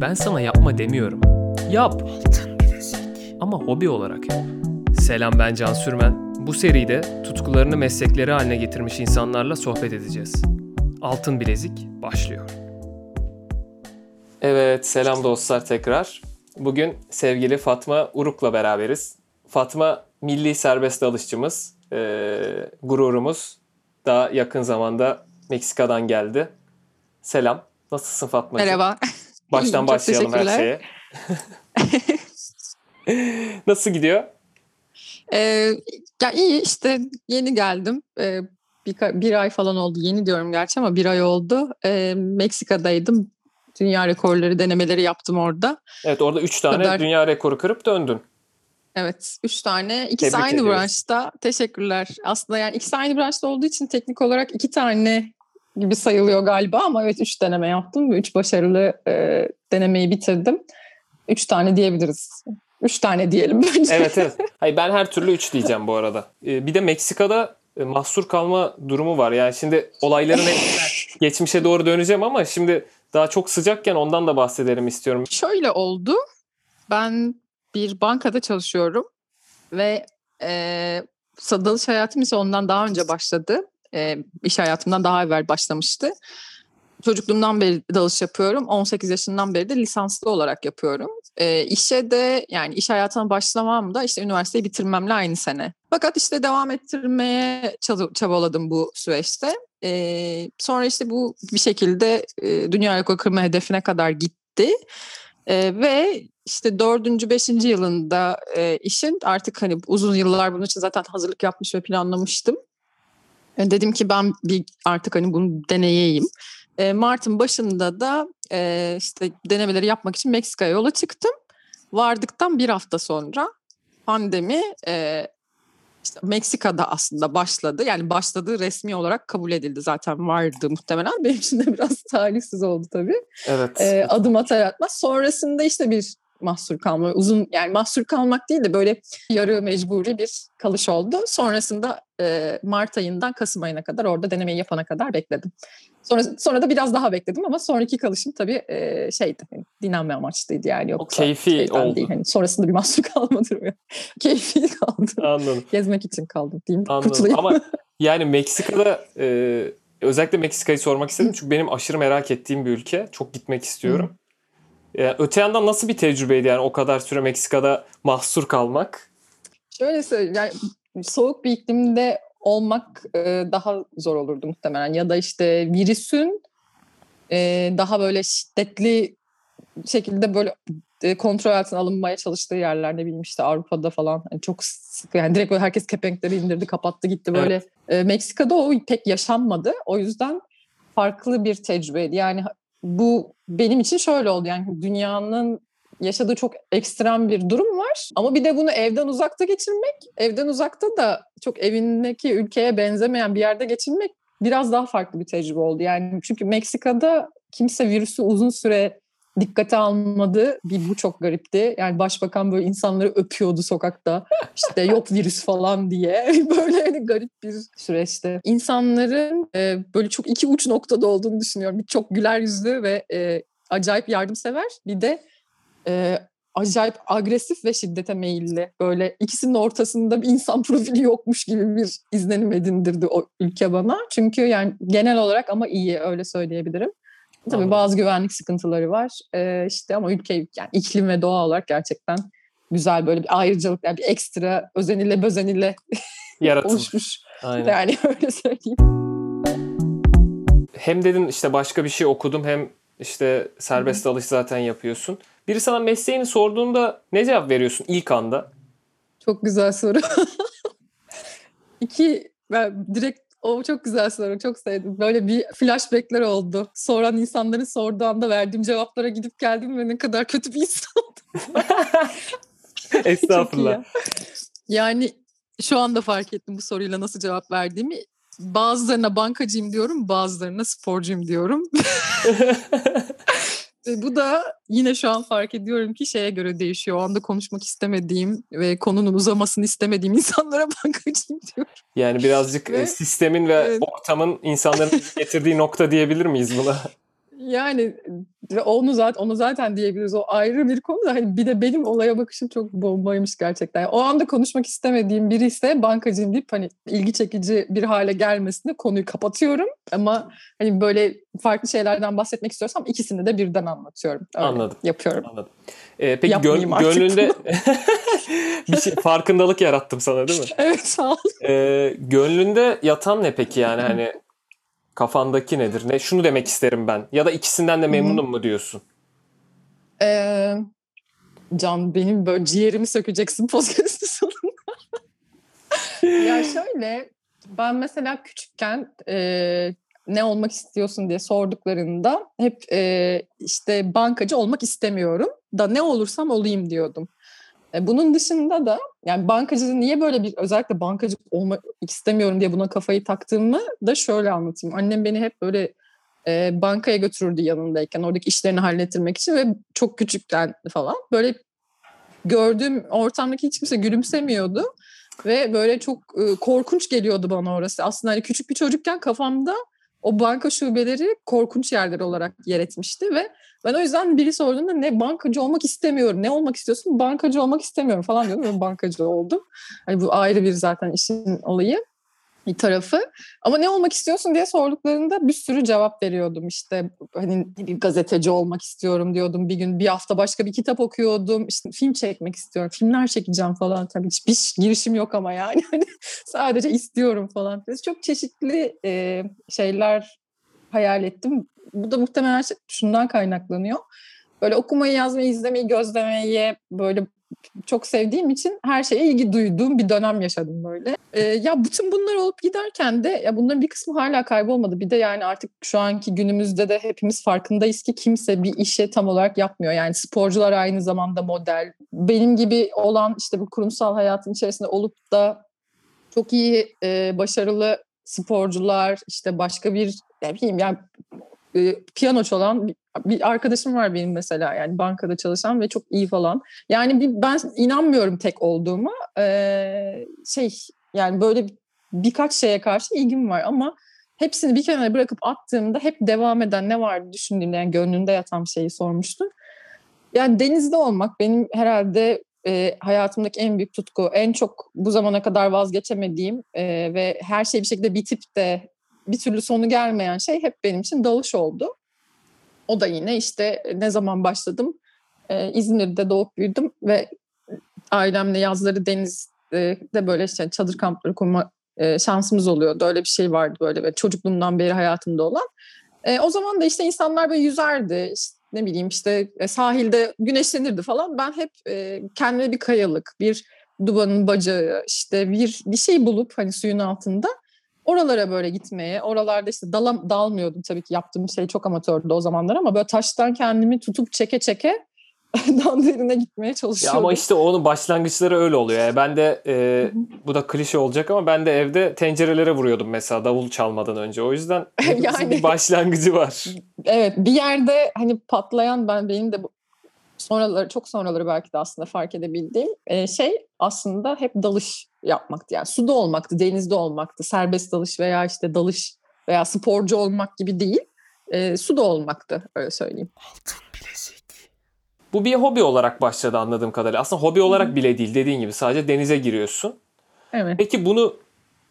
Ben sana yapma demiyorum. Yap. Ama hobi olarak yap. Selam ben Can Sürmen. Bu seride tutkularını meslekleri haline getirmiş insanlarla sohbet edeceğiz. Altın Bilezik başlıyor. Evet, selam dostlar tekrar. Bugün sevgili Fatma Uruk'la beraberiz. Fatma milli serbest dalışçımız, ee, gururumuz. Daha yakın zamanda Meksika'dan geldi. Selam. Nasılsın Fatmacığım? Merhaba. Baştan başlayalım her şeye. Nasıl gidiyor? Ee, ya iyi işte yeni geldim. Ee, bir, bir ay falan oldu. Yeni diyorum gerçi ama bir ay oldu. Ee, Meksika'daydım. Dünya rekorları denemeleri yaptım orada. Evet orada 3 tane kadar- dünya rekoru kırıp döndün. Evet, üç tane. İkisi Tebrik aynı ediyoruz. branşta. Teşekkürler. Aslında yani ikisi aynı branşta olduğu için teknik olarak iki tane gibi sayılıyor galiba ama evet üç deneme yaptım ve üç başarılı e, denemeyi bitirdim. Üç tane diyebiliriz. Üç tane diyelim bence. Evet evet. Hayır, ben her türlü 3 diyeceğim bu arada. Ee, bir de Meksika'da e, mahsur kalma durumu var. Yani şimdi olayların hepsine geçmişe doğru döneceğim ama şimdi daha çok sıcakken ondan da bahsedelim istiyorum. Şöyle oldu. Ben bir bankada çalışıyorum ve e, dalış hayatım ise ondan daha önce başladı. E, iş hayatımdan daha evvel başlamıştı. Çocukluğumdan beri dalış yapıyorum. 18 yaşından beri de lisanslı olarak yapıyorum. E, işe de yani iş hayatına başlamam da işte üniversiteyi bitirmemle aynı sene. Fakat işte devam ettirmeye çaba- çabaladım bu süreçte. E, sonra işte bu bir şekilde e, dünya rekoru kırma hedefine kadar gitti. E, ve işte dördüncü, beşinci yılında e, işin artık hani uzun yıllar bunun için zaten hazırlık yapmış ve planlamıştım. E, dedim ki ben bir artık hani bunu deneyeyim. E, Mart'ın başında da e, işte denemeleri yapmak için Meksika'ya yola çıktım. Vardıktan bir hafta sonra pandemi e, işte Meksika'da aslında başladı. Yani başladığı resmi olarak kabul edildi. Zaten vardı muhtemelen. Benim için de biraz talihsiz oldu tabii Evet. e, adım atar atmaz. Sonrasında işte bir mahsur kalma, uzun yani mahsur kalmak değil de böyle yarı mecburi bir kalış oldu. Sonrasında e, Mart ayından Kasım ayına kadar orada denemeyi yapana kadar bekledim. Sonra, sonra da biraz daha bekledim ama sonraki kalışım tabii e, şeydi, hani dinlenme amaçlıydı yani. Yoksa keyfi şeyden oldu. Değil, hani sonrasında bir mahsur kalma durumu. Keyfi kaldı. Anladım. Gezmek için kaldım diyeyim. Anladım. Kurtulayım. Ama yani Meksika'da e, özellikle Meksika'yı sormak istedim çünkü benim aşırı merak ettiğim bir ülke. Çok gitmek istiyorum. E, öte yandan nasıl bir tecrübeydi yani o kadar süre Meksika'da mahsur kalmak? Şöyle söyleyeyim. Yani soğuk bir iklimde olmak e, daha zor olurdu muhtemelen. Ya da işte virüsün e, daha böyle şiddetli şekilde böyle e, kontrol altına alınmaya çalıştığı yerler ne bileyim işte Avrupa'da falan hani çok sıkı yani direkt böyle herkes kepenkleri indirdi kapattı gitti böyle E, Meksika'da o pek yaşanmadı o yüzden farklı bir tecrübeydi yani bu benim için şöyle oldu yani dünyanın yaşadığı çok ekstrem bir durum var. Ama bir de bunu evden uzakta geçirmek, evden uzakta da çok evindeki ülkeye benzemeyen bir yerde geçirmek biraz daha farklı bir tecrübe oldu. Yani çünkü Meksika'da kimse virüsü uzun süre dikkate almadı. Bir bu çok garipti. Yani başbakan böyle insanları öpüyordu sokakta. İşte yok virüs falan diye. Böyle hani garip bir süreçti. İnsanların e, böyle çok iki uç noktada olduğunu düşünüyorum. Bir çok güler yüzlü ve e, acayip yardımsever. Bir de e, acayip agresif ve şiddete meyilli. Böyle ikisinin ortasında bir insan profili yokmuş gibi bir izlenim edindirdi o ülke bana. Çünkü yani genel olarak ama iyi öyle söyleyebilirim. Tabii Anladım. bazı güvenlik sıkıntıları var. E, işte ama ülke yani iklim ve doğa olarak gerçekten güzel böyle bir ayrıcalık yani bir ekstra özenile bözenile Yaratılmış. oluşmuş. Aynen. Yani öyle söyleyeyim. Hem dedin işte başka bir şey okudum hem işte serbest dalış zaten yapıyorsun. Biri sana mesleğini sorduğunda ne cevap veriyorsun ilk anda? Çok güzel soru. İki, ben direkt o çok güzel soru. Çok sevdim. Böyle bir flashbackler oldu. Soran insanların sorduğu anda verdiğim cevaplara gidip geldim ve ne kadar kötü bir insan. İyi Estağfurullah. ya. Yani şu anda fark ettim bu soruyla nasıl cevap verdiğimi. Bazılarına bankacıyım diyorum, bazılarına sporcuyum diyorum. Ve bu da yine şu an fark ediyorum ki şeye göre değişiyor. O anda konuşmak istemediğim ve konunun uzamasını istemediğim insanlara bankacıyım diyorum. Yani birazcık Ve- e, sistemin ve Evet. ortamın insanların getirdiği nokta diyebilir miyiz buna? Yani onu zaten onu zaten diyebiliriz. O ayrı bir konu da hani bir de benim olaya bakışım çok bombaymış gerçekten. O anda konuşmak istemediğim biri ise bankacıyım deyip hani ilgi çekici bir hale gelmesinde konuyu kapatıyorum. Ama hani böyle farklı şeylerden bahsetmek istiyorsam ikisini de birden anlatıyorum. Öyle Anladım. Yapıyorum. Anladım. Ee, peki gön- gönlünde bir şey farkındalık yarattım sana değil mi? Evet sağ ol. Ee, gönlünde yatan ne peki yani hani kafandaki nedir? Ne şunu demek isterim ben ya da ikisinden de memnunum mu diyorsun? Ee, Can benim böyle ciğerimi sökeceksin podcast'ın sonunda. ya şöyle ben mesela küçükken e, ne olmak istiyorsun diye sorduklarında hep e, işte bankacı olmak istemiyorum da ne olursam olayım diyordum. E, bunun dışında da yani bankacı niye böyle bir özellikle bankacı olmak istemiyorum diye buna kafayı taktığımı da şöyle anlatayım. Annem beni hep böyle e, bankaya götürürdü yanındayken oradaki işlerini hallettirmek için ve çok küçükten falan böyle gördüğüm ortamdaki hiç kimse gülümsemiyordu ve böyle çok e, korkunç geliyordu bana orası. Aslında hani küçük bir çocukken kafamda o banka şubeleri korkunç yerler olarak yer etmişti ve ben o yüzden biri sorduğunda ne bankacı olmak istemiyorum. Ne olmak istiyorsun? Bankacı olmak istemiyorum falan diyordum ve bankacı oldum. Hani bu ayrı bir zaten işin olayı bir tarafı. Ama ne olmak istiyorsun diye sorduklarında bir sürü cevap veriyordum. İşte hani bir gazeteci olmak istiyorum diyordum. Bir gün bir hafta başka bir kitap okuyordum. İşte film çekmek istiyorum. Filmler çekeceğim falan. Tabii hiçbir girişim yok ama yani. Hani sadece istiyorum falan. Çok çeşitli şeyler hayal ettim. Bu da muhtemelen şundan kaynaklanıyor. Böyle okumayı, yazmayı, izlemeyi, gözlemeyi böyle çok sevdiğim için her şeye ilgi duyduğum bir dönem yaşadım böyle. Ee, ya bütün bunlar olup giderken de ya bunların bir kısmı hala kaybolmadı. Bir de yani artık şu anki günümüzde de hepimiz farkındayız ki kimse bir işe tam olarak yapmıyor. Yani sporcular aynı zamanda model. Benim gibi olan işte bu kurumsal hayatın içerisinde olup da çok iyi, e, başarılı sporcular, işte başka bir ne bileyim yani e, piyano çalan bir, arkadaşım var benim mesela yani bankada çalışan ve çok iyi falan. Yani bir, ben inanmıyorum tek olduğuma. Ee, şey yani böyle bir, birkaç şeye karşı ilgim var ama hepsini bir kenara bırakıp attığımda hep devam eden ne vardı düşündüğümde yani gönlünde yatan şeyi sormuştun. Yani denizde olmak benim herhalde e, hayatımdaki en büyük tutku. En çok bu zamana kadar vazgeçemediğim e, ve her şey bir şekilde bitip de bir türlü sonu gelmeyen şey hep benim için dalış oldu. O da yine işte ne zaman başladım e, İzmir'de doğup büyüdüm ve ailemle yazları denizde böyle işte çadır kampları kurma e, şansımız oluyordu. Öyle bir şey vardı böyle ve çocukluğumdan beri hayatımda olan. E, o zaman da işte insanlar böyle yüzerdi. İşte ne bileyim işte e, sahilde güneşlenirdi falan. Ben hep e, kendime bir kayalık, bir dubanın bacağı, işte bir bir şey bulup hani suyun altında oralara böyle gitmeye, oralarda işte dalam, dalmıyordum tabii ki yaptığım şey çok amatördü o zamanlar ama böyle taştan kendimi tutup çeke çeke daha derine gitmeye çalışıyordum. Ya ama işte onun başlangıçları öyle oluyor. Yani ben de e, bu da klişe olacak ama ben de evde tencerelere vuruyordum mesela davul çalmadan önce. O yüzden yani, bir başlangıcı var. Evet bir yerde hani patlayan ben benim de sonraları çok sonraları belki de aslında fark edebildiğim e, şey aslında hep dalış yapmaktı. Yani suda olmaktı, denizde olmaktı, serbest dalış veya işte dalış veya sporcu olmak gibi değil. E, suda olmaktı öyle söyleyeyim. Altın bilezik. Bu bir hobi olarak başladı anladığım kadarıyla. Aslında hobi olarak bile değil dediğin gibi sadece denize giriyorsun. Evet. Peki bunu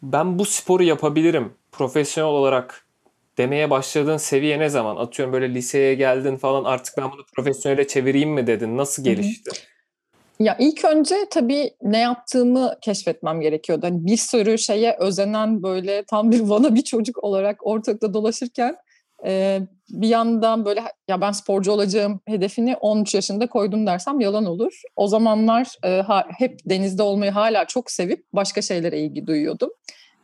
ben bu sporu yapabilirim profesyonel olarak demeye başladığın seviye ne zaman? Atıyorum böyle liseye geldin falan artık ben bunu profesyonele çevireyim mi dedin? Nasıl gelişti? Ya ilk önce tabii ne yaptığımı keşfetmem gerekiyordu. Hani bir sürü şeye özenen böyle tam bir vana bir çocuk olarak ortalıkta dolaşırken e, bir yandan böyle ya ben sporcu olacağım hedefini 13 yaşında koydum dersem yalan olur. O zamanlar e, ha, hep denizde olmayı hala çok sevip başka şeylere ilgi duyuyordum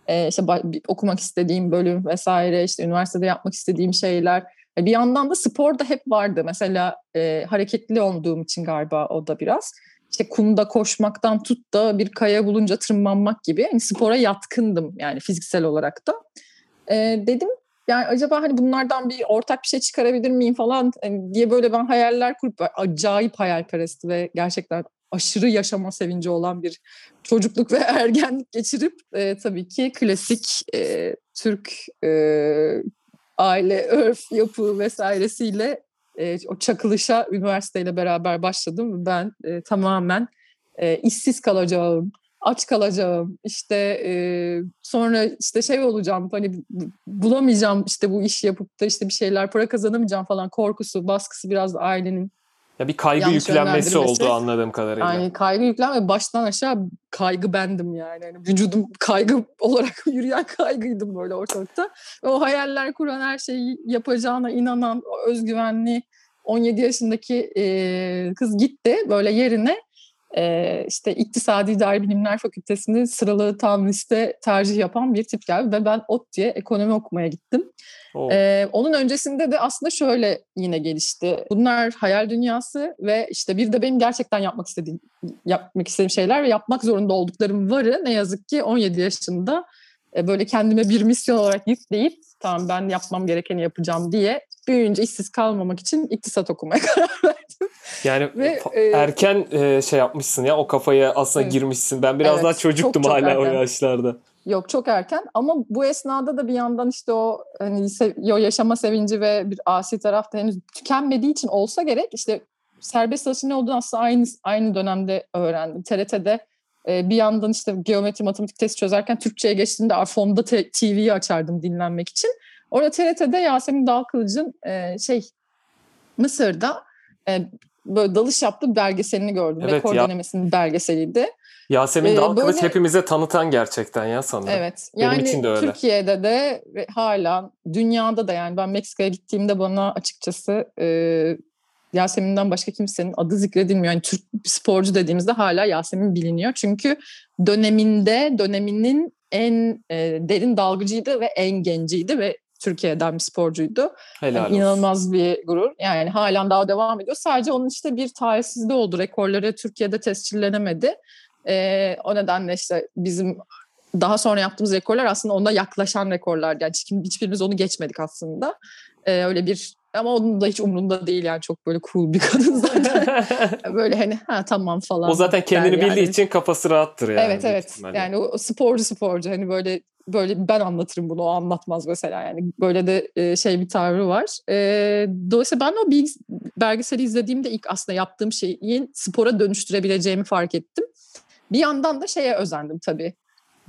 e, işte okumak istediğim bölüm vesaire işte üniversitede yapmak istediğim şeyler. E, bir yandan da spor da hep vardı. Mesela e, hareketli olduğum için galiba o da biraz. İşte kumda koşmaktan tut da bir kaya bulunca tırmanmak gibi yani spora yatkındım yani fiziksel olarak da. E, dedim yani acaba hani bunlardan bir ortak bir şey çıkarabilir miyim falan yani diye böyle ben hayaller kurup acayip hayalperest ve gerçekten aşırı yaşama sevinci olan bir çocukluk ve ergenlik geçirip e, tabii ki klasik e, Türk e, aile, örf, yapı vesairesiyle e, o çakılışa üniversiteyle beraber başladım. Ben e, tamamen e, işsiz kalacağım, aç kalacağım, işte e, sonra işte şey olacağım, hani bulamayacağım işte bu iş yapıp da işte bir şeyler para kazanamayacağım falan korkusu, baskısı biraz da ailenin ya bir kaygı Yanlış yüklenmesi oldu anladığım kadarıyla. yani kaygı yüklenme baştan aşağı kaygı bendim yani. yani vücudum kaygı olarak yürüyen kaygıydım böyle ortalıkta. Ve o hayaller kuran her şeyi yapacağına inanan o özgüvenli 17 yaşındaki e, kız gitti böyle yerine e, işte İktisadi İdari Bilimler Fakültesini sıralı tam liste tercih yapan bir tip geldi ve ben ot diye ekonomi okumaya gittim. Ee, onun öncesinde de aslında şöyle yine gelişti. Bunlar hayal dünyası ve işte bir de benim gerçekten yapmak istediğim yapmak istediğim şeyler ve yapmak zorunda olduklarım varı ne yazık ki 17 yaşında e, böyle kendime bir misyon olarak yükleyip tamam ben yapmam gerekeni yapacağım diye büyüyünce işsiz kalmamak için iktisat okumaya karar verdim. Yani Ve, e, erken e, şey yapmışsın ya o kafaya aslında Evet. girmişsin. Ben biraz Evet, daha çocuktum çok hala o erken. yaşlarda. Yok çok erken ama bu esnada da bir yandan işte o hani o yaşama sevinci ve bir asi tarafta henüz tükenmediği için olsa gerek işte serbest çalışın ne olduğunu aslında aynı aynı dönemde öğrendim. TRT'de e, bir yandan işte geometri matematik test çözerken Türkçe'ye geçtiğimde "Aa, fonda te- TV'yi açardım dinlenmek için. Orada TRT'de Yasemin Dalkılıç'ın e, şey Mısır'da e, böyle dalış yaptığı belgeselini gördüm. Evet Rekor ya. denemesinin belgeseliydi. Yasemin Ee, Dalkılıç böyle- hepimize tanıtan gerçekten ya sanırım. Evet. Benim Yani için de öyle. Türkiye'de de ve hala dünyada da yani ben Meksika'ya gittiğimde bana açıkçası e, Yasemin'den başka kimsenin adı zikredilmiyor. Yani Türk sporcu dediğimizde hala Yasemin biliniyor. Çünkü döneminde döneminin en e, derin dalgıcıydı ve en genciydi ve Türkiye'den bir sporcuydu. Helal Yani inanılmaz bir gurur. Yani halen daha devam ediyor. Sadece onun işte bir talihsizliği oldu. Rekorları Türkiye'de tescillenemedi. Ee, o nedenle işte bizim daha sonra yaptığımız rekorlar aslında onda yaklaşan rekorlar. Yani hiç- hiçbirimiz onu geçmedik aslında. Ee, öyle bir ama onun da hiç umrunda değil yani çok böyle cool bir kadın zaten. böyle hani ha tamam falan. o zaten kendini der bildiği yani. için kafası rahattır yani. Evet evet. ihtimalle. Yani o sporcu sporcu hani böyle böyle ben anlatırım bunu o anlatmaz mesela yani böyle de e, şey bir tavrı var. E, dolayısıyla ben o bilgis- belgeseli izlediğimde ilk aslında yaptığım şeyin spora dönüştürebileceğimi fark ettim. Bir yandan da şeye özendim tabii.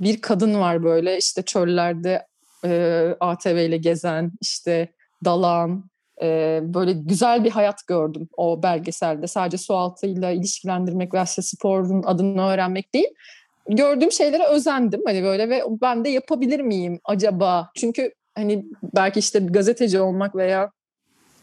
Bir kadın var böyle işte çöllerde e, ATV ile gezen işte dalan e, böyle güzel bir hayat gördüm o belgeselde. Sadece su altıyla ilişkilendirmek ve aslında sporun adını öğrenmek değil gördüğüm şeylere özendim hani böyle ve ben de yapabilir miyim acaba? Çünkü hani belki işte gazeteci olmak veya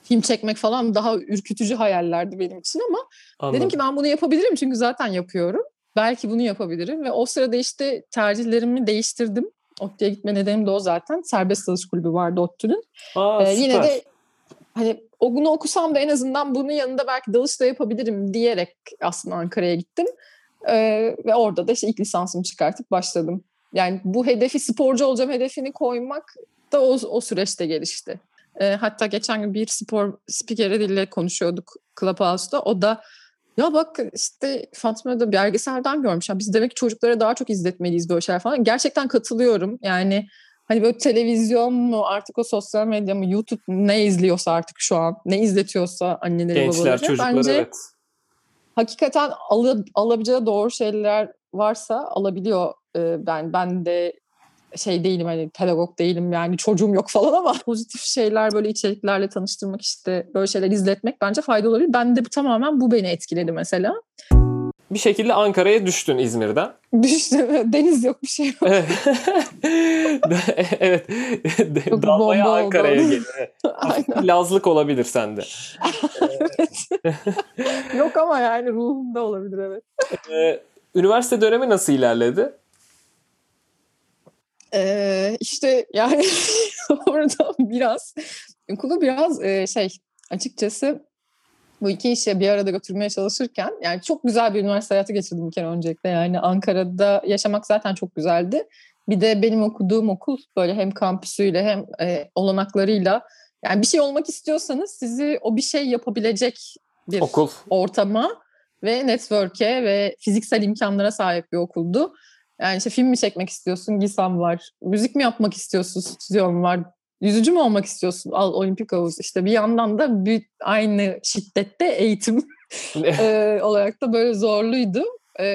film çekmek falan daha ürkütücü hayallerdi benim için ama Anladım. dedim ki ben bunu yapabilirim çünkü zaten yapıyorum. Belki bunu yapabilirim ve o sırada işte tercihlerimi değiştirdim. ODTÜ'ye gitme nedenim de o zaten. Serbest dalış kulübü vardı ODTÜ'nün. Ee, yine de hani o bunu okusam da en azından bunun yanında belki dalış da yapabilirim diyerek aslında Ankara'ya gittim. Ee, ve orada da işte ilk lisansımı çıkartıp başladım. Yani bu hedefi sporcu olacağım hedefini koymak da o, o süreçte gelişti. Ee, hatta geçen gün bir spor spikeriyle konuşuyorduk Clubhouse'da. O da ya bak işte Fatma da belgeselden görmüş. Ya biz demek ki çocuklara daha çok izletmeliyiz böyle şeyler falan. Gerçekten katılıyorum. Yani hani böyle televizyon mu artık o sosyal medya mı YouTube mu, ne izliyorsa artık şu an ne izletiyorsa anneleri Gençler, babaları. çocuklar Bence evet. hakikaten alı, alabileceği doğru şeyler varsa alabiliyor. Ee, ben ben de şey değilim hani pedagog değilim yani çocuğum yok falan ama pozitif şeyler böyle içeriklerle tanıştırmak işte böyle şeyler izletmek bence faydalı olabilir. Ben de tamamen bu beni etkiledi mesela. Bir şekilde Ankara'ya düştün İzmir'den. Düştü deniz yok bir şey yok. Evet. evet. Dalmaya. Ankara'ya. Aynen. Lazlık olabilir sende. yok ama yani ruhumda olabilir evet. Ee, üniversite dönemi nasıl ilerledi? Ee, işte yani orada biraz okulu biraz e, şey açıkçası bu iki işe bir arada götürmeye çalışırken yani çok güzel bir üniversite hayatı geçirdim bir kere öncelikle. Yani Ankara'da yaşamak zaten çok güzeldi. Bir de benim okuduğum okul böyle hem kampüsüyle hem e, olanaklarıyla yani bir şey olmak istiyorsanız sizi o bir şey yapabilecek bir Okul. ortama ve network'e ve fiziksel imkanlara sahip bir okuldu. Yani işte film mi çekmek istiyorsun? GİSAM var. Müzik mi yapmak istiyorsun? Stüdyom var. Yüzücü mü olmak istiyorsun? Al olimpik havuz. İşte bir yandan da bir, aynı şiddette eğitim e, olarak da böyle zorluydu. E,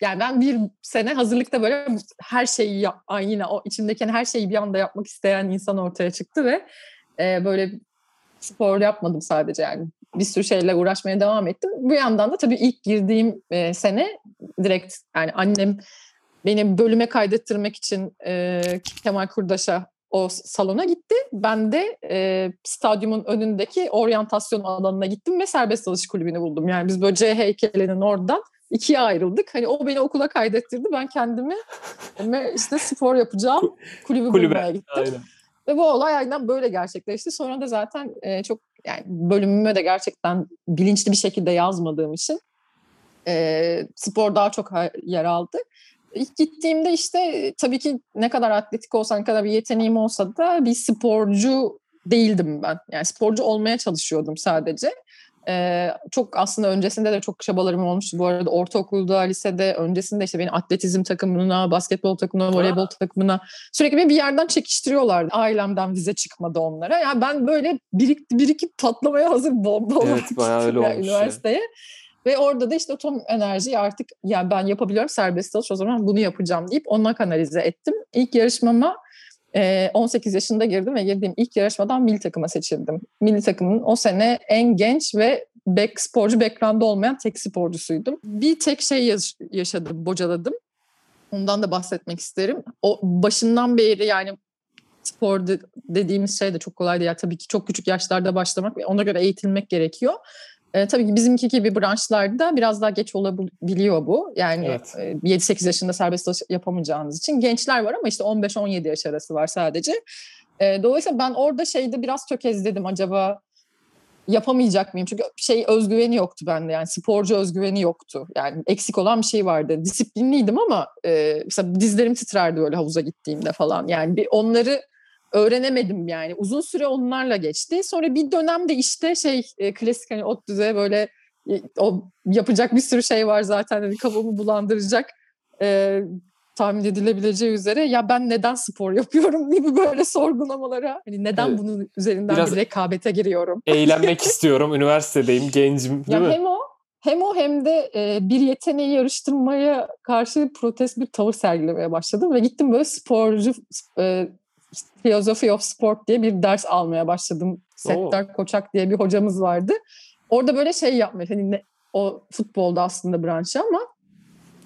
yani ben bir sene hazırlıkta böyle her şeyi yap, yine o içimdeki her şeyi bir anda yapmak isteyen insan ortaya çıktı ve e, böyle spor yapmadım sadece yani bir sürü şeyle uğraşmaya devam ettim. Bu yandan da tabii ilk girdiğim e, sene direkt yani annem beni bölüme kaydettirmek için e, Kemal Kurdaş'a o salona gitti. Ben de e, stadyumun önündeki oryantasyon alanına gittim ve serbest dalış kulübünü buldum. Yani biz böyle C heykelinin oradan ikiye ayrıldık. Hani o beni okula kaydettirdi. Ben kendimi işte spor yapacağım kulübü Kulübe. bulmaya gittim. Aynen. Ve bu olay aynen böyle gerçekleşti. Sonra da zaten e, çok yani bölümüme de gerçekten bilinçli bir şekilde yazmadığım için e, spor daha çok yer aldı. İlk gittiğimde işte tabii ki ne kadar atletik olsa ne kadar bir yeteneğim olsa da bir sporcu değildim ben. Yani sporcu olmaya çalışıyordum sadece. Ee, çok aslında öncesinde de çok çabalarım olmuştu. Bu arada ortaokulda, lisede, öncesinde işte beni atletizm takımına, basketbol takımına, voleybol takımına sürekli beni bir yerden çekiştiriyorlardı. Ailemden vize çıkmadı onlara. Yani ben böyle birik, birikip patlamaya hazır bomba olarak evet, bayağı öyle olmuş üniversiteye. Ya. Ve orada da işte o tüm enerjiyi artık yani ben yapabiliyorum serbest dalış o zaman bunu yapacağım deyip ona kanalize ettim. İlk yarışmama 18 yaşında girdim ve girdiğim ilk yarışmadan milli takıma seçildim. Milli takımın o sene en genç ve back, sporcu background'da olmayan tek sporcusuydum. Bir tek şey yaşadım, bocaladım. Ondan da bahsetmek isterim. O başından beri yani spor dediğimiz şey de çok kolay değil. Tabii ki çok küçük yaşlarda başlamak ve ona göre eğitilmek gerekiyor. E, tabii ki bizimki gibi branşlarda biraz daha geç olabiliyor bu. Yani evet. e, 7-8 yaşında serbest yapamayacağınız için. Gençler var ama işte 15-17 yaş arası var sadece. E, dolayısıyla ben orada şeyde biraz tökezledim acaba yapamayacak mıyım? Çünkü şey özgüveni yoktu bende yani sporcu özgüveni yoktu. Yani eksik olan bir şey vardı. Disiplinliydim ama e, mesela dizlerim titrerdi böyle havuza gittiğimde falan. Yani bir onları öğrenemedim yani. Uzun süre onlarla geçti. Sonra bir dönemde işte şey e, klasik hani ot düze böyle e, o yapacak bir sürü şey var zaten hani kafamı bulandıracak e, tahmin edilebileceği üzere ya ben neden spor yapıyorum gibi böyle sorgulamalara hani neden evet. bunun üzerinden Biraz bir rekabete giriyorum. Eğlenmek istiyorum üniversitedeyim gencim değil ya mi? Hem o hem o hem de e, bir yeteneği yarıştırmaya karşı protest bir tavır sergilemeye başladım ve gittim böyle sporcu e, Philosophy of Sport diye bir ders almaya başladım. Settar Koçak diye bir hocamız vardı. Orada böyle şey yapmış. Hani ne, o futbolda aslında branşı ama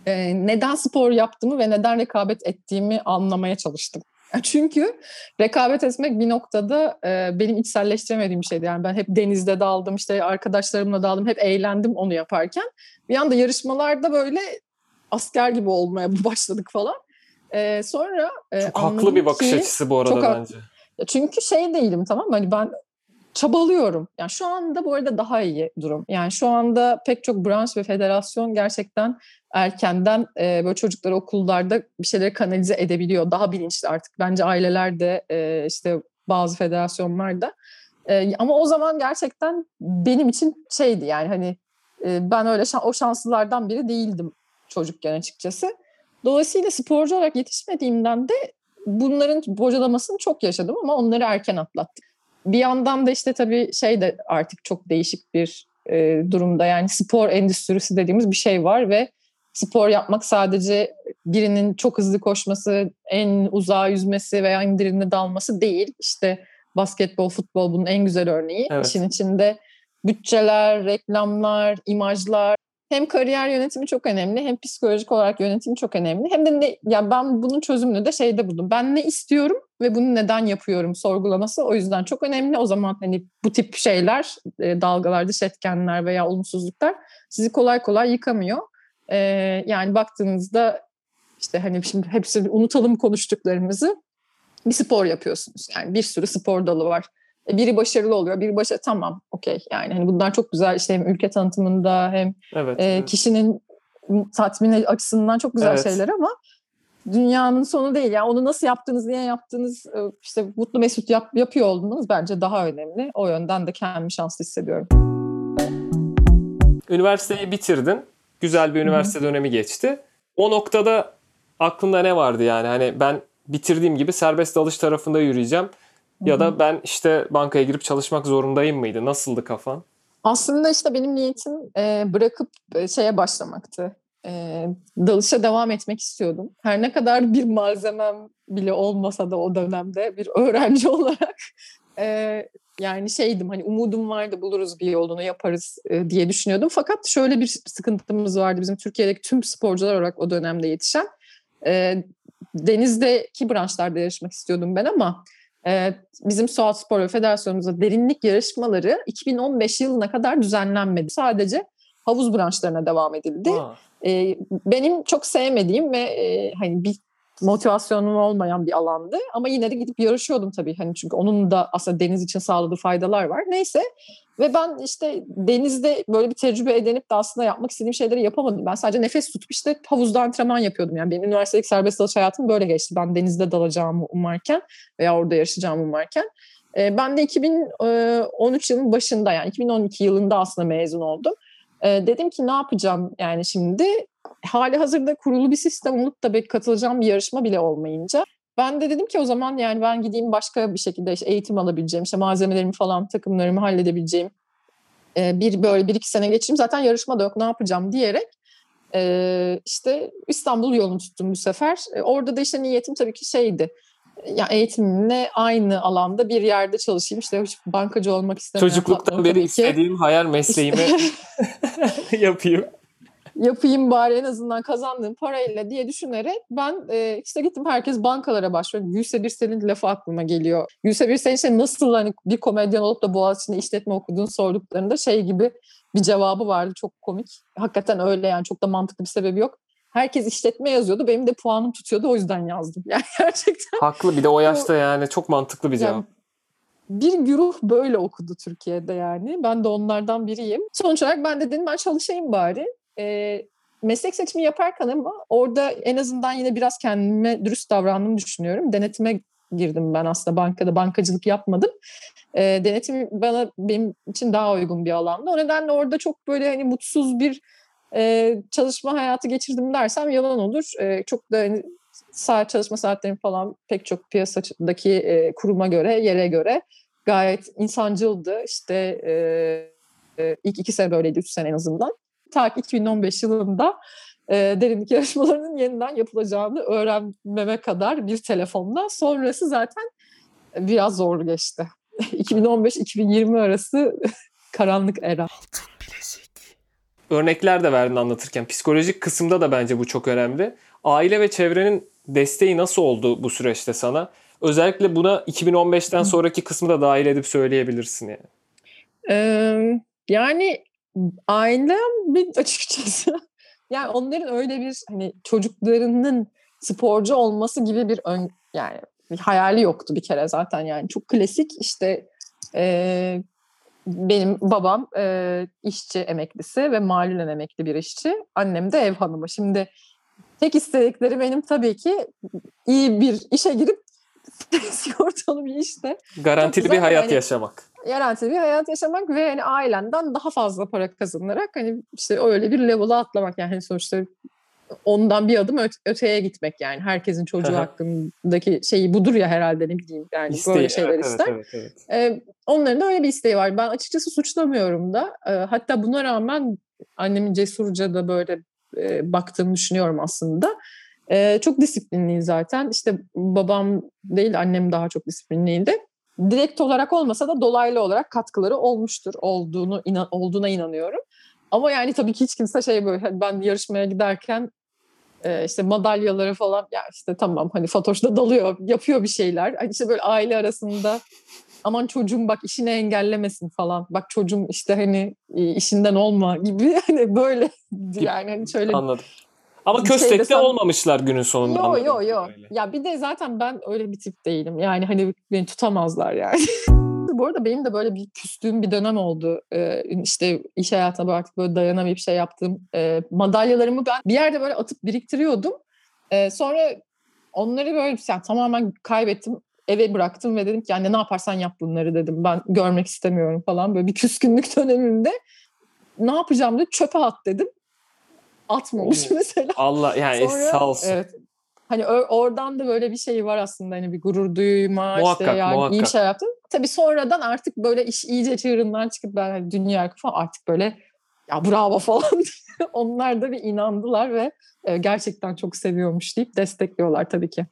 e, neden spor yaptığımı ve neden rekabet ettiğimi anlamaya çalıştım. Çünkü rekabet etmek bir noktada e, benim içselleştiremediğim bir şeydi. Yani ben hep denizde daldım, işte arkadaşlarımla daldım, hep eğlendim onu yaparken. Bir anda yarışmalarda böyle asker gibi olmaya başladık falan. Ee, sonra e, çok haklı bir bakış ki, açısı bu arada bence. Çünkü şey değilim tamam mı? Hani ben çabalıyorum. Yani şu anda bu arada daha iyi durum. Yani şu anda pek çok branş ve federasyon gerçekten erkenden e, böyle çocukları okullarda bir şeyleri kanalize edebiliyor. Daha bilinçli artık. Bence aileler de e, işte bazı federasyonlar da. E, ama o zaman gerçekten benim için şeydi yani hani e, ben öyle şan, o şanslılardan biri değildim çocukken açıkçası. Dolayısıyla sporcu olarak yetişmediğimden de bunların bocalamasını çok yaşadım ama onları erken atlattım. Bir yandan da işte tabii şey de artık çok değişik bir e, durumda. Yani spor endüstrisi dediğimiz bir şey var ve spor yapmak sadece birinin çok hızlı koşması, en uzağa yüzmesi veya derine dalması değil. İşte basketbol, futbol bunun en güzel örneği. Evet. İşin içinde bütçeler, reklamlar, imajlar, hem kariyer yönetimi çok önemli hem psikolojik olarak yönetimi çok önemli. Hem de ne, yani ben bunun çözümünü de şeyde buldum. Ben ne istiyorum ve bunu neden yapıyorum sorgulaması o yüzden çok önemli. O zaman hani bu tip şeyler, e, dalgalar, dış etkenler veya olumsuzluklar sizi kolay kolay yıkamıyor. E, yani baktığınızda işte hani şimdi hepsini unutalım konuştuklarımızı. Bir spor yapıyorsunuz. Yani bir sürü spor dalı var biri başarılı oluyor, biri başarılı tamam okey yani hani bunlar çok güzel işte hem ülke tanıtımında hem evet, e, evet. kişinin tatmini açısından çok güzel evet. şeyler ama dünyanın sonu değil. Yani onu nasıl yaptığınız, niye yaptığınız, e, işte mutlu mesut yap, yapıyor olmanız bence daha önemli. O yönden de kendimi şanslı hissediyorum. Üniversiteyi bitirdin. Güzel bir üniversite Hı-hı. dönemi geçti. O noktada aklında ne vardı yani? Hani ben bitirdiğim gibi serbest dalış tarafında yürüyeceğim Ya da ben işte bankaya girip çalışmak zorundayım mıydı? Nasıldı kafan? Aslında işte benim niyetim e, bırakıp şeye başlamaktı. E, dalışa devam etmek istiyordum. Her ne kadar bir malzemem bile olmasa da o dönemde bir öğrenci olarak e, yani şeydim hani umudum vardı buluruz bir yolunu yaparız e, diye düşünüyordum. Fakat şöyle bir sıkıntımız vardı bizim Türkiye'deki tüm sporcular olarak o dönemde yetişen. E, denizdeki branşlarda yarışmak istiyordum ben ama bizim Suat Spor Federasyonumuzda derinlik yarışmaları 2015 yılına kadar düzenlenmedi. Sadece havuz branşlarına devam edildi. E, benim çok sevmediğim ve hani bir motivasyonum olmayan bir alandı. Ama yine de gidip yarışıyordum tabii. Hani çünkü onun da aslında deniz için sağladığı faydalar var. Neyse ve ben işte denizde böyle bir tecrübe edinip de aslında yapmak istediğim şeyleri yapamadım. Ben sadece nefes tutup işte havuzda antrenman yapıyordum. Yani benim üniversitedeki serbest dalış hayatım böyle geçti. Ben denizde dalacağımı umarken veya orada yarışacağımı umarken. Ben de 2013 yılının başında yani 2012 yılında aslında mezun oldum. Dedim ki ne yapacağım yani şimdi hali hazırda kurulu bir sistem olup da belki katılacağım bir yarışma bile olmayınca ben de dedim ki o zaman yani ben gideyim başka bir şekilde işte eğitim alabileceğim, işte malzemelerimi falan takımlarımı halledebileceğim bir böyle bir iki sene geçireyim. Zaten yarışma da yok ne yapacağım diyerek işte İstanbul yolunu tuttum bu sefer. Orada da işte niyetim tabii ki şeydi. Ya eğitimle aynı alanda bir yerde çalışayım. İşte bankacı olmak istemiyorum. Çocukluktan beri istediğim hayal mesleğimi yapayım yapayım bari en azından kazandığım parayla diye düşünerek ben e, işte gittim herkes bankalara başvurdu. Gülse Birsel'in lafı aklıma geliyor. Gülse Birsel işte nasıl hani bir komedyen olup da Boğaziçi'nde işletme okuduğunu sorduklarında şey gibi bir cevabı vardı çok komik. Hakikaten öyle yani çok da mantıklı bir sebebi yok. Herkes işletme yazıyordu. Benim de puanım tutuyordu o yüzden yazdım. Yani gerçekten. Haklı bir de o yaşta yani çok mantıklı bir cevap. Yani, bir güruh böyle okudu Türkiye'de yani. Ben de onlardan biriyim. Sonuç olarak ben de dedim ben çalışayım bari e, meslek seçimi yaparken ama orada en azından yine biraz kendime dürüst davrandığımı düşünüyorum. Denetime girdim ben aslında bankada bankacılık yapmadım. E, denetim bana benim için daha uygun bir alandı. O nedenle orada çok böyle hani mutsuz bir e, çalışma hayatı geçirdim dersem yalan olur. E, çok da hani, saat çalışma saatlerim falan pek çok piyasadaki e, kuruma göre, yere göre gayet insancıldı. İşte e, ilk iki sene böyleydi, üç sene en azından ta ki 2015 yılında e, derinlik yarışmalarının yeniden yapılacağını öğrenmeme kadar bir telefonla. Sonrası zaten biraz zor geçti. 2015-2020 arası karanlık era. Örnekler de verdin anlatırken. Psikolojik kısımda da bence bu çok önemli. Aile ve çevrenin desteği nasıl oldu bu süreçte sana? Özellikle buna 2015'ten sonraki kısmı da dahil edip söyleyebilirsin yani. Ee, yani ailem bir açıkçası yani onların öyle bir hani çocuklarının sporcu olması gibi bir ön, yani bir hayali yoktu bir kere zaten yani çok klasik işte e, benim babam e, işçi emeklisi ve malulen emekli bir işçi. Annem de ev hanımı. Şimdi tek istedikleri benim tabii ki iyi bir işe girip sigortalı bir işte. Garantili bir hayat yani, yaşamak garantili bir hayat yaşamak ve hani ailenden daha fazla para kazanarak hani işte öyle bir level'a atlamak yani hani sonuçta ondan bir adım öte, öteye gitmek yani herkesin çocuğu hakkındaki şeyi budur ya herhalde ne bileyim yani İsteği, böyle şeyler evet, ister. Evet, evet, evet. Ee, onların da öyle bir isteği var. Ben açıkçası suçlamıyorum da. Ee, hatta buna rağmen annemin cesurca da böyle e, baktığımı düşünüyorum aslında. Ee, çok disiplinliyim zaten. İşte babam değil annem daha çok disiplinliydi direkt olarak olmasa da dolaylı olarak katkıları olmuştur olduğunu inan, olduğuna inanıyorum. Ama yani tabii ki hiç kimse şey böyle ben yarışmaya giderken e, işte madalyaları falan ya işte tamam hani Fatoş da dalıyor yapıyor bir şeyler. Hani işte böyle aile arasında aman çocuğum bak işini engellemesin falan. Bak çocuğum işte hani işinden olma gibi hani böyle yani hani şöyle Anladım. Ama köstekli sen... olmamışlar günün sonunda. Yok yok yok. Ya bir de zaten ben öyle bir tip değilim. Yani hani beni tutamazlar yani. Bu arada benim de böyle bir küstüğüm bir dönem oldu. Ee, işte iş hayatına artık böyle dayanamayıp şey yaptım. Ee, madalyalarımı ben bir yerde böyle atıp biriktiriyordum. Ee, sonra onları böyle yani tamamen kaybettim. Eve bıraktım ve dedim ki yani ne yaparsan yap bunları dedim. Ben görmek istemiyorum falan böyle bir küskünlük dönemimde. Ne yapacağım dedi çöpe at dedim atmamış mesela. Allah yani Sonra, sağ olsun. Evet. Hani oradan da böyle bir şey var aslında hani bir gurur duyma muhakkak, işte yani muhakkak. iyi bir şey yaptım. Tabii sonradan artık böyle iş iyice çığırından çıkıp ben hani dünya falan artık böyle ya bravo falan onlar da bir inandılar ve e, gerçekten çok seviyormuş deyip destekliyorlar tabii ki.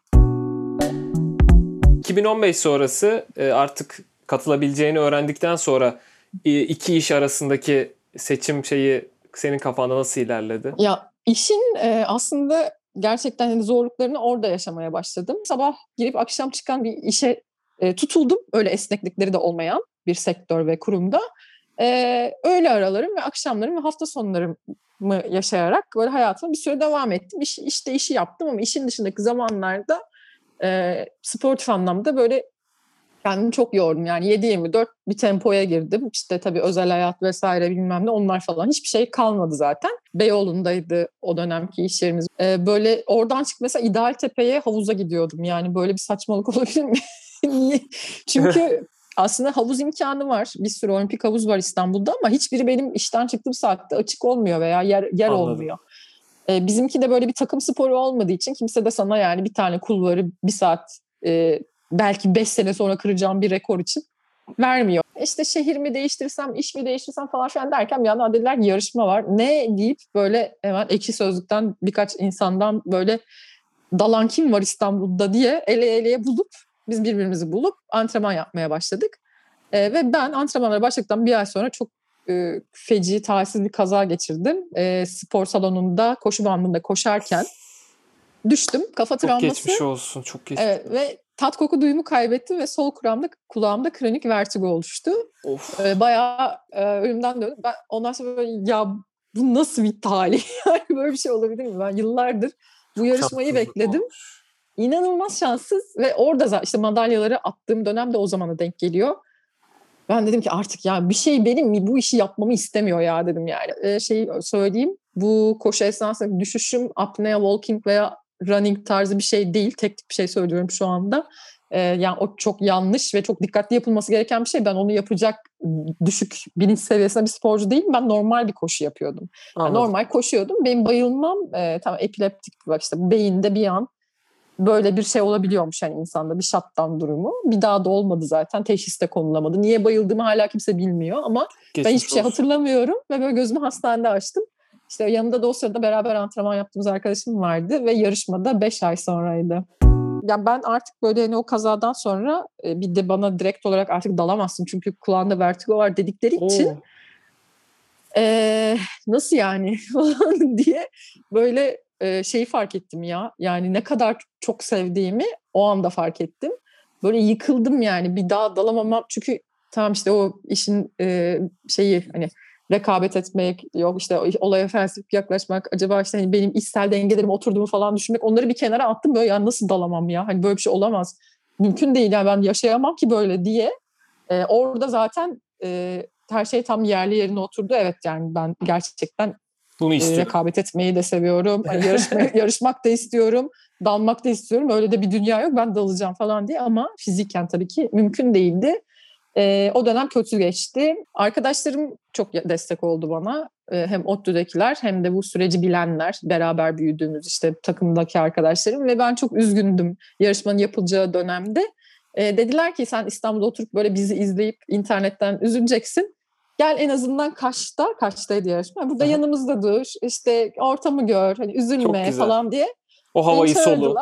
2015 sonrası e, artık katılabileceğini öğrendikten sonra iki iş arasındaki seçim şeyi senin kafanda nasıl ilerledi? Ya işin e, aslında gerçekten hani zorluklarını orada yaşamaya başladım. Sabah girip akşam çıkan bir işe e, tutuldum. Öyle esneklikleri de olmayan bir sektör ve kurumda. E, öğle aralarım ve akşamlarım ve hafta sonlarımı yaşayarak böyle hayatıma bir süre devam ettim. İş, işte işi yaptım ama işin dışındaki zamanlarda e, sportif anlamda böyle kendimi çok yordum. Yani 7-24 bir tempoya girdim. İşte tabii özel hayat vesaire bilmem ne onlar falan hiçbir şey kalmadı zaten. Beyoğlu'ndaydı o dönemki iş yerimiz. Ee, böyle oradan çık mesela İdealtepe'ye havuza gidiyordum. Yani böyle bir saçmalık olabilir mi? Niye? Çünkü aslında havuz imkanı var. Bir sürü olimpik havuz var İstanbul'da ama hiçbiri benim işten çıktığım saatte açık olmuyor veya yer, yer olmuyor. Ee, bizimki de böyle bir takım sporu olmadığı için kimse de sana yani bir tane kulvarı bir saat e, belki 5 sene sonra kıracağım bir rekor için vermiyor. İşte şehir mi değiştirsem, iş mi değiştirsem falan filan derken bir yandan dediler ki yarışma var. Ne deyip böyle hemen ekşi sözlükten birkaç insandan böyle dalan kim var İstanbul'da diye ele eleye bulup biz birbirimizi bulup antrenman yapmaya başladık. Ee, ve ben antrenmanlara başladıktan bir ay sonra çok e, feci, talihsiz bir kaza geçirdim. E, spor salonunda, koşu bandında koşarken düştüm. Kafa çok travması. Çok geçmiş olsun. Çok geçmiş. Evet ve tat koku duyumu kaybettim ve sol kulağımda, kulağımda kronik vertigo oluştu. Of. Ee, bayağı e, ölümden döndüm. Ben ondan sonra böyle ya bu nasıl bir talih? yani böyle bir şey olabilir mi? Ben yıllardır bu yarışmayı bekledim. Olmuş. İnanılmaz şanssız ve orada işte madalyaları attığım dönem de o zamana denk geliyor. Ben dedim ki artık ya bir şey benim mi bu işi yapmamı istemiyor ya dedim yani. Ee, şey söyleyeyim bu koşu esnasında düşüşüm apnea walking veya running tarzı bir şey değil. Teknik bir şey söylüyorum şu anda. Ee, yani o çok yanlış ve çok dikkatli yapılması gereken bir şey. Ben onu yapacak düşük bilinç seviyesinde bir sporcu değilim. Ben normal bir koşu yapıyordum. Yani normal koşuyordum. Benim bayılmam e, tam epileptik bak işte beyinde bir an böyle bir şey olabiliyormuş yani insanda bir shutdown durumu. Bir daha da olmadı zaten. Teşhis de konulamadı. Niye bayıldığımı hala kimse bilmiyor ama Geçmiş ben hiçbir şey hatırlamıyorum ve böyle gözümü hastanede açtım. İşte yanında da o sırada beraber antrenman yaptığımız arkadaşım vardı ve yarışmada 5 ay sonraydı. Yani ben artık böyle hani o kazadan sonra e, bir de bana direkt olarak artık dalamazsın çünkü kulağında vertigo var dedikleri Oo. için e, nasıl yani diye böyle e, şeyi fark ettim ya. Yani ne kadar çok sevdiğimi o anda fark ettim. Böyle yıkıldım yani bir daha dalamamam çünkü tamam işte o işin e, şeyi hani rekabet etmek, yok işte olaya felsefik yaklaşmak, acaba işte hani benim içsel dengelerime oturduğumu falan düşünmek onları bir kenara attım böyle ya nasıl dalamam ya hani böyle bir şey olamaz. Mümkün değil yani ben yaşayamam ki böyle diye. Ee, orada zaten e, her şey tam yerli yerine oturdu. Evet yani ben gerçekten bunu e, rekabet etmeyi de seviyorum. Hani yarışma, yarışmak da istiyorum. Dalmak da istiyorum. Öyle de bir dünya yok. Ben dalacağım falan diye ama fiziken tabii ki mümkün değildi. E, o dönem kötü geçti. Arkadaşlarım çok destek oldu bana. E, hem ODTÜ'dekiler hem de bu süreci bilenler, beraber büyüdüğümüz işte takımdaki arkadaşlarım ve ben çok üzgündüm yarışmanın yapılacağı dönemde. E, dediler ki sen İstanbul'da oturup böyle bizi izleyip internetten üzüleceksin. Gel en azından Kaş'ta, Kaş'taydı yarışma. Burada Hı. yanımızda dur, işte ortamı gör, hani üzülme falan diye. O havayı solu.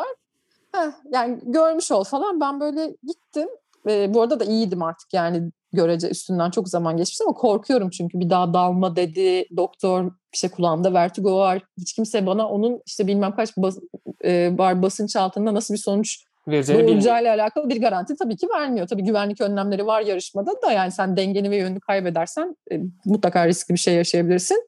Heh, yani görmüş ol falan. Ben böyle gittim. E, bu arada da iyiydim artık yani görece üstünden çok zaman geçmiş ama korkuyorum çünkü bir daha dalma dedi. Doktor işte kulağımda vertigo var. Hiç kimse bana onun işte bilmem kaç bas, e, var basınç altında nasıl bir sonuç doğuracağıyla alakalı bir garanti tabii ki vermiyor. Tabii güvenlik önlemleri var yarışmada da yani sen dengeni ve yönünü kaybedersen e, mutlaka riskli bir şey yaşayabilirsin.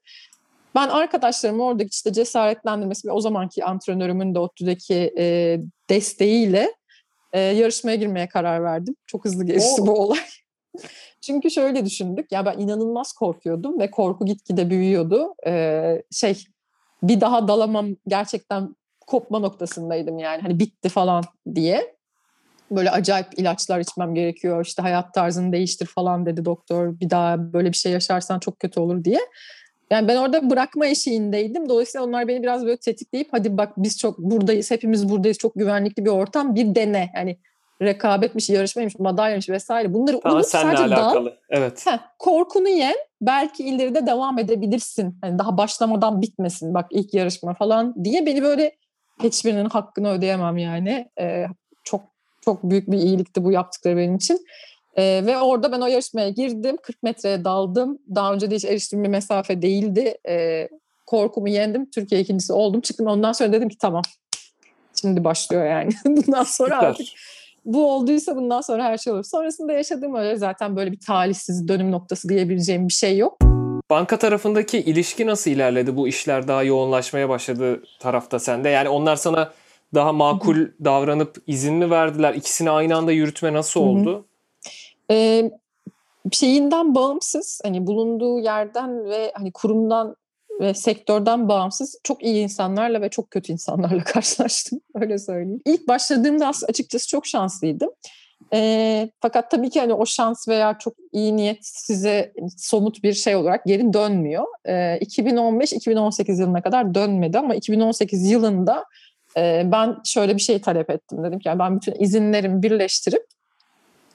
Ben arkadaşlarım oradaki işte cesaretlendirmesi ve o zamanki antrenörümün de ODTÜ'deki e, desteğiyle e, yarışmaya girmeye karar verdim. Çok hızlı geçti Oo. bu olay. Çünkü şöyle düşündük. Ya ben inanılmaz korkuyordum ve korku gitgide büyüyordu. Ee, şey bir daha dalamam gerçekten kopma noktasındaydım yani. Hani bitti falan diye. Böyle acayip ilaçlar içmem gerekiyor. İşte hayat tarzını değiştir falan dedi doktor. Bir daha böyle bir şey yaşarsan çok kötü olur diye. Yani ben orada bırakma eşiğindeydim. Dolayısıyla onlar beni biraz böyle tetikleyip hadi bak biz çok buradayız, hepimiz buradayız, çok güvenlikli bir ortam, bir dene. Yani rekabetmiş, yarışmaymış, madalyamış vesaire. Bunları Tamam unut sadece dal. alakalı. Evet. Heh, korkunu yen. Belki ileride devam edebilirsin. Hani daha başlamadan bitmesin. Bak ilk yarışma falan diye beni böyle hiçbirinin hakkını ödeyemem yani. Ee, çok çok büyük bir iyilikti bu yaptıkları benim için. Ee, ve orada ben o yarışmaya girdim. 40 metreye daldım. Daha önce de hiç eriştiğim bir mesafe değildi. Ee, korkumu yendim. Türkiye ikincisi oldum. Çıktım ondan sonra dedim ki tamam. Şimdi başlıyor yani. Bundan sonra Süper. artık bu olduysa bundan sonra her şey olur. Sonrasında yaşadığım öyle zaten böyle bir talihsiz dönüm noktası diyebileceğim bir şey yok. Banka tarafındaki ilişki nasıl ilerledi? Bu işler daha yoğunlaşmaya başladı tarafta sende. Yani onlar sana daha makul davranıp izin mi verdiler? İkisini aynı anda yürütme nasıl hı. Ee, şeyinden bağımsız hani bulunduğu yerden ve hani kurumdan ve sektörden bağımsız çok iyi insanlarla ve çok kötü insanlarla karşılaştım öyle söyleyeyim. İlk başladığımda as- açıkçası çok şanslıydım. Ee, fakat tabii ki hani o şans veya çok iyi niyet size somut bir şey olarak geri dönmüyor. Ee, 2015-2018 yılına kadar dönmedi ama 2018 yılında e, ben şöyle bir şey talep ettim. Dedim ki yani ben bütün izinlerimi birleştirip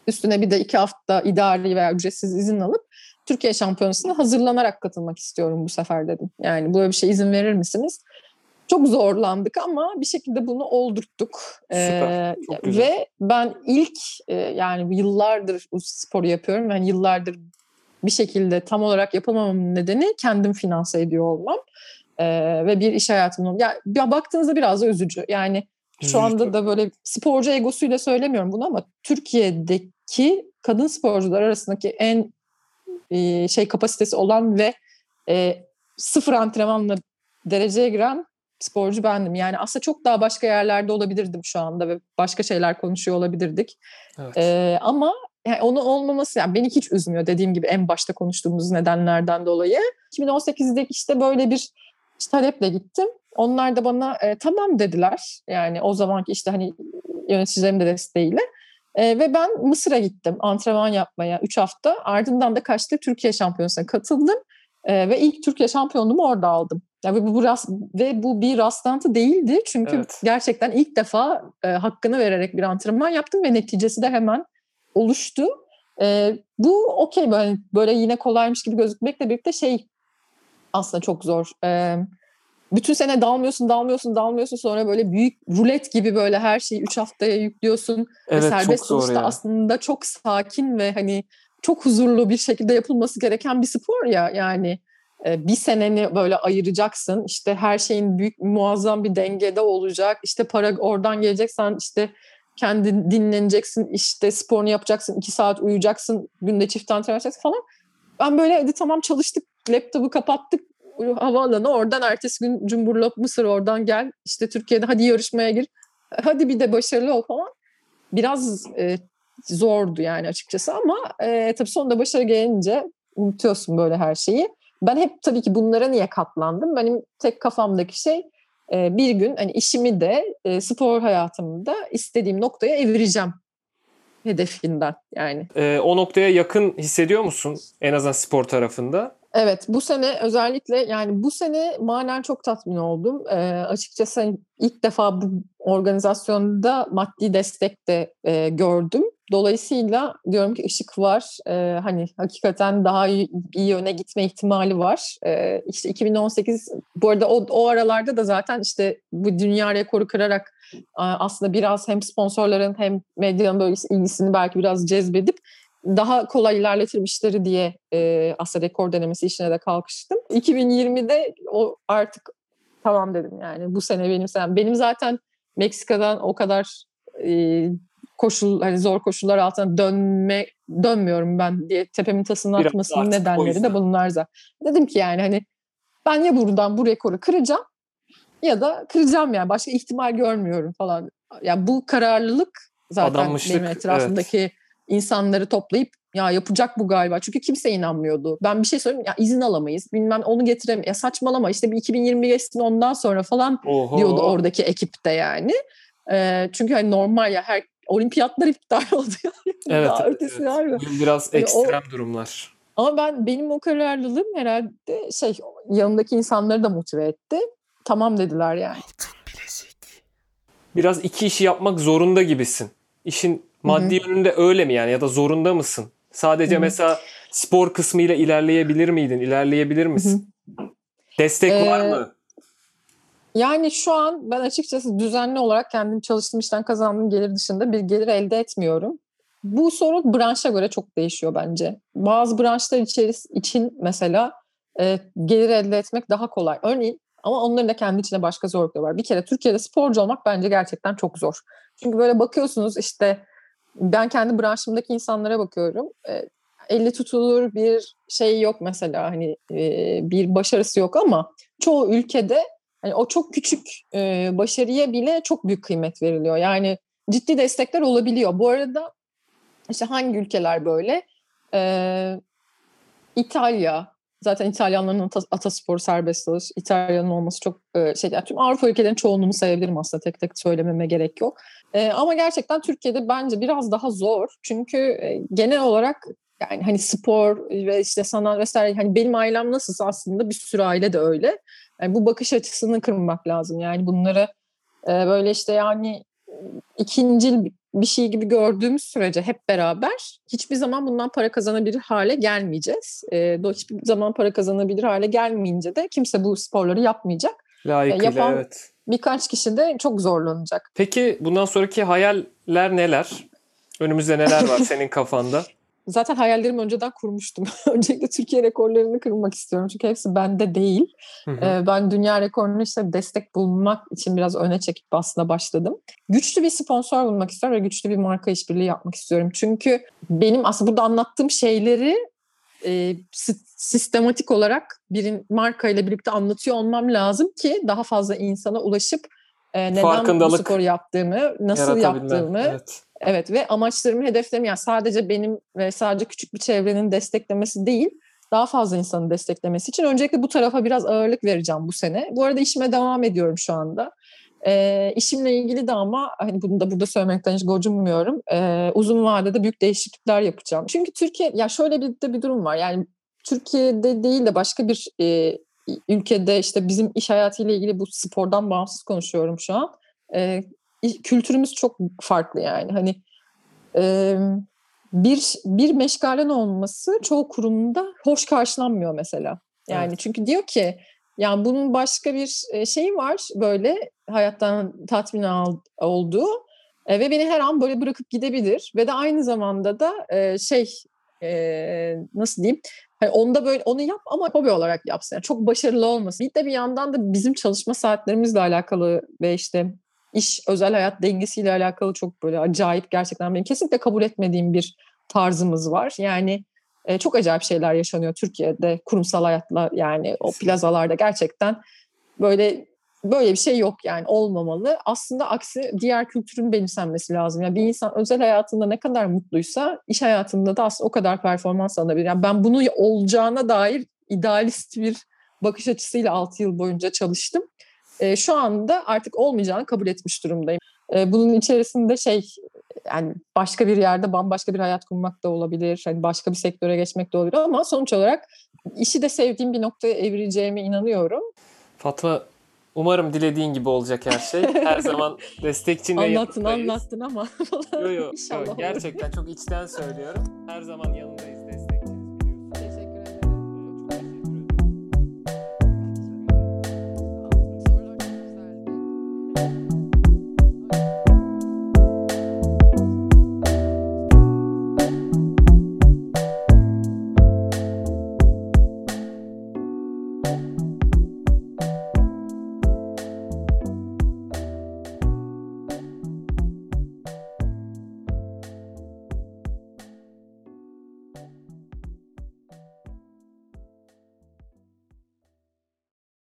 üstüne bir de iki hafta idari veya ücretsiz izin alıp Türkiye Şampiyonası'na hazırlanarak katılmak istiyorum bu sefer dedim. Yani böyle bir şey izin verir misiniz? Çok zorlandık ama bir şekilde bunu oldurttuk. Süper, Ee, çok güzel. ve ben ilk e, yani yıllardır bu sporu yapıyorum. Yani yıllardır bir şekilde tam olarak yapamamamın nedeni kendim finanse ediyor olmam. Ee, ve bir iş hayatımın. Ya, ya baktığınızda biraz da üzücü. Yani şu anda da böyle sporcu egosuyla söylemiyorum bunu ama Türkiye'deki kadın sporcular arasındaki en e, şey kapasitesi olan ve e, sıfır antrenmanla dereceye giren sporcu bendim. Yani aslında çok daha başka yerlerde olabilirdim şu anda ve başka şeyler konuşuyor olabilirdik. Evet. E, ama yani onu olmaması yani beni hiç üzmüyor dediğim gibi en başta konuştuğumuz nedenlerden dolayı. 2018'de işte böyle bir işte taleple gittim. Onlar da bana e, tamam dediler. Yani o zamanki işte hani yöneticilerim de desteğiyle. E, ve ben Mısır'a gittim antrenman yapmaya 3 hafta. Ardından da kaçta Türkiye Şampiyonası'na katıldım. E, ve ilk Türkiye şampiyonluğumu orada aldım. Yani bu, bu rast, ve bu bir rastlantı değildi. Çünkü Evet. gerçekten ilk defa e, hakkını vererek bir antrenman yaptım ve neticesi de hemen oluştu. E, bu okey böyle, böyle yine kolaymış gibi gözükmekle birlikte şey aslında çok zor. E, bütün sene dalmıyorsun, dalmıyorsun, dalmıyorsun. Sonra böyle büyük rulet gibi böyle her şeyi 3 haftaya yüklüyorsun. Evet ve serbest dalışta ya. aslında çok sakin ve hani çok huzurlu bir şekilde yapılması gereken bir spor ya. Yani e, bir seneni böyle ayıracaksın. İşte her şeyin büyük muazzam bir dengede olacak. İşte para oradan gelecek. Sen işte kendin dinleneceksin. işte sporunu yapacaksın. iki saat uyuyacaksın. Günde çift antrenman yapacaksın falan. Ben böyle hadi tamam çalıştık. Laptopu kapattık. Havaalanı oradan ertesi gün Cumhurlop Mısır oradan gel. İşte Türkiye'de hadi yarışmaya gir. Hadi bir de başarılı ol falan. Biraz e, zordu yani açıkçası ama e, tabii sonunda başarı gelince unutuyorsun böyle her şeyi. Ben hep tabii ki bunlara niye katlandım? Benim tek kafamdaki şey e, bir gün hani işimi de e, spor hayatımı da istediğim noktaya evireceğim hedefinden yani. Ee, o noktaya yakın hissediyor musun en azından spor tarafında? Evet bu sene özellikle yani bu sene manen çok tatmin oldum. Ee, açıkçası hani ilk defa bu organizasyonda maddi destek de e, gördüm. Dolayısıyla diyorum ki ışık var. Ee, hani hakikaten daha iyi, iyi yöne gitme ihtimali var. Ee, işte 2018 bu arada o, o aralarda da zaten işte bu dünya rekoru kırarak aslında biraz hem sponsorların hem medyanın böyle ilgisini belki biraz cezbedip daha kolay ilerletirim işleri diye e, aslında rekor denemesi işine de kalkıştım. 2020'de o artık tamam dedim yani bu sene benim senem. Benim zaten Meksika'dan o kadar e, koşul hani zor koşullar altına dönme dönmüyorum ben diye tepemin tasını Biraz atmasının nedenleri de bunlar zaten. Dedim ki yani hani ben ya buradan bu rekoru kıracağım ya da kıracağım yani başka ihtimal görmüyorum falan. Yani bu kararlılık zaten Adanmışlık, benim etrafımdaki insanları toplayıp ya yapacak bu galiba. Çünkü kimse inanmıyordu. Ben bir şey söyleyeyim ya izin alamayız. Bilmem onu getirem ya saçmalama işte bir 2020 geçsin ondan sonra falan Oho. diyordu oradaki ekipte yani. Ee, çünkü hani normal ya her olimpiyatlar iptal oldu. yani. Evet, Daha evet, ötesi evet. var mı? Biraz o- ekstrem durumlar. Ama ben benim o kararlılığım herhalde şey yanımdaki insanları da motive etti. Tamam dediler yani. Biraz iki işi yapmak zorunda gibisin. İşin maddi yönünde öyle mi yani ya da zorunda mısın? Sadece Hı hı. mesela spor kısmıyla ilerleyebilir miydin? İlerleyebilir misin? Destek Ee, var mı? Yani şu an ben açıkçası düzenli olarak kendim çalıştığım işten kazandığım gelir dışında bir gelir elde etmiyorum. Bu sorun branşa göre çok değişiyor bence. Bazı branşlar içeris için mesela e, gelir elde etmek daha kolay. Örneğin ama onların da kendi içinde başka zorlukları var. Bir kere Türkiye'de sporcu olmak bence gerçekten çok zor. Çünkü böyle bakıyorsunuz işte ben kendi branşımdaki insanlara bakıyorum. E, eli tutulur bir şey yok mesela hani e, bir başarısı yok ama çoğu ülkede hani o çok küçük e, başarıya bile çok büyük kıymet veriliyor. Yani ciddi destekler olabiliyor. Bu arada işte hangi ülkeler böyle? Ee, İtalya, zaten İtalyanların ata, atasporu serbest dalış. İtalya'nın olması çok e, şey. Yani tüm Avrupa ülkelerinin çoğunluğunu sayabilirim aslında tek tek söylememe gerek yok. E, ama gerçekten Türkiye'de bence biraz daha zor. Çünkü e, genel olarak yani hani spor ve işte sanat vesaire hani benim ailem nasılsa aslında bir sürü aile de öyle. Yani bu bakış açısını kırmak lazım. Yani bunları e, böyle işte yani ikincil bir şey gibi gördüğümüz sürece hep beraber hiçbir zaman bundan para kazanabilir hale gelmeyeceğiz. E, hiçbir zaman para kazanabilir hale gelmeyince de kimse bu sporları yapmayacak. Layıkıyla yapan- evet. Birkaç kişi de çok zorlanacak. Peki bundan sonraki hayaller neler? Önümüzde neler var senin kafanda? Zaten hayallerimi önceden kurmuştum. Öncelikle Türkiye rekorlarını kırmak istiyorum. Çünkü hepsi bende değil. Hı hı. Ee, ben dünya rekorunu işte destek bulmak için biraz öne çekip aslında başladım. Güçlü bir sponsor bulmak istiyorum ve güçlü bir marka işbirliği yapmak istiyorum. Çünkü benim aslında burada anlattığım şeyleri e, si- sistematik olarak bir marka ile birlikte anlatıyor olmam lazım ki daha fazla insana ulaşıp e, neden bu sporu yaptığımı, nasıl yaptığımı Evet. Evet ve amaçlarımı, hedeflerimi yani sadece benim ve sadece küçük bir çevrenin desteklemesi değil, daha fazla insanın desteklemesi için öncelikle bu tarafa biraz ağırlık vereceğim bu sene. Bu arada işime devam ediyorum şu anda. Ee, işimle ilgili de ama hani bunu da burada söylemekten hiç gocunmuyorum. Ee, uzun vadede büyük değişiklikler yapacağım. Çünkü Türkiye, ya şöyle bir de bir durum var. Yani Türkiye'de değil de başka bir e, ülkede işte bizim iş hayatıyla ilgili bu spordan bağımsız konuşuyorum şu an. İ- kültürümüz çok farklı yani. Hani e, bir bir meşgalen olması çoğu kurumda hoş karşılanmıyor mesela. Yani Evet. çünkü diyor ki yani bunun başka bir e, şeyi var böyle hayattan tatmin al- olduğu e, ve beni her an böyle bırakıp gidebilir ve de aynı zamanda da e, şey e, nasıl diyeyim Hani onda böyle onu yap ama hobi olarak yapsın. Yani çok başarılı olmasın. Bir de bir yandan da bizim çalışma saatlerimizle alakalı ve işte iş özel hayat dengesiyle alakalı çok böyle acayip gerçekten benim kesinlikle kabul etmediğim bir tarzımız var. Yani e, çok acayip şeyler yaşanıyor Türkiye'de kurumsal hayatla yani o plazalarda gerçekten böyle böyle bir şey yok yani olmamalı. Aslında aksi diğer kültürün benimsenmesi lazım. Yani bir insan özel hayatında ne kadar mutluysa iş hayatında da aslında o kadar performans alabilir. Yani ben bunu olacağına dair idealist bir bakış açısıyla 6 yıl boyunca çalıştım. E, şu anda artık olmayacağını kabul etmiş durumdayım. E, bunun içerisinde şey yani başka bir yerde bambaşka bir hayat kurmak da olabilir. Hani başka bir sektöre geçmek de olabilir ama sonuç olarak işi de sevdiğim bir noktaya evireceğime inanıyorum. Fatma umarım dilediğin gibi olacak her şey. Her zaman destekçin ve Anlattın yanındayız. anlattın ama Yo, yo, yo, gerçekten çok içten söylüyorum. Her zaman yanındayız.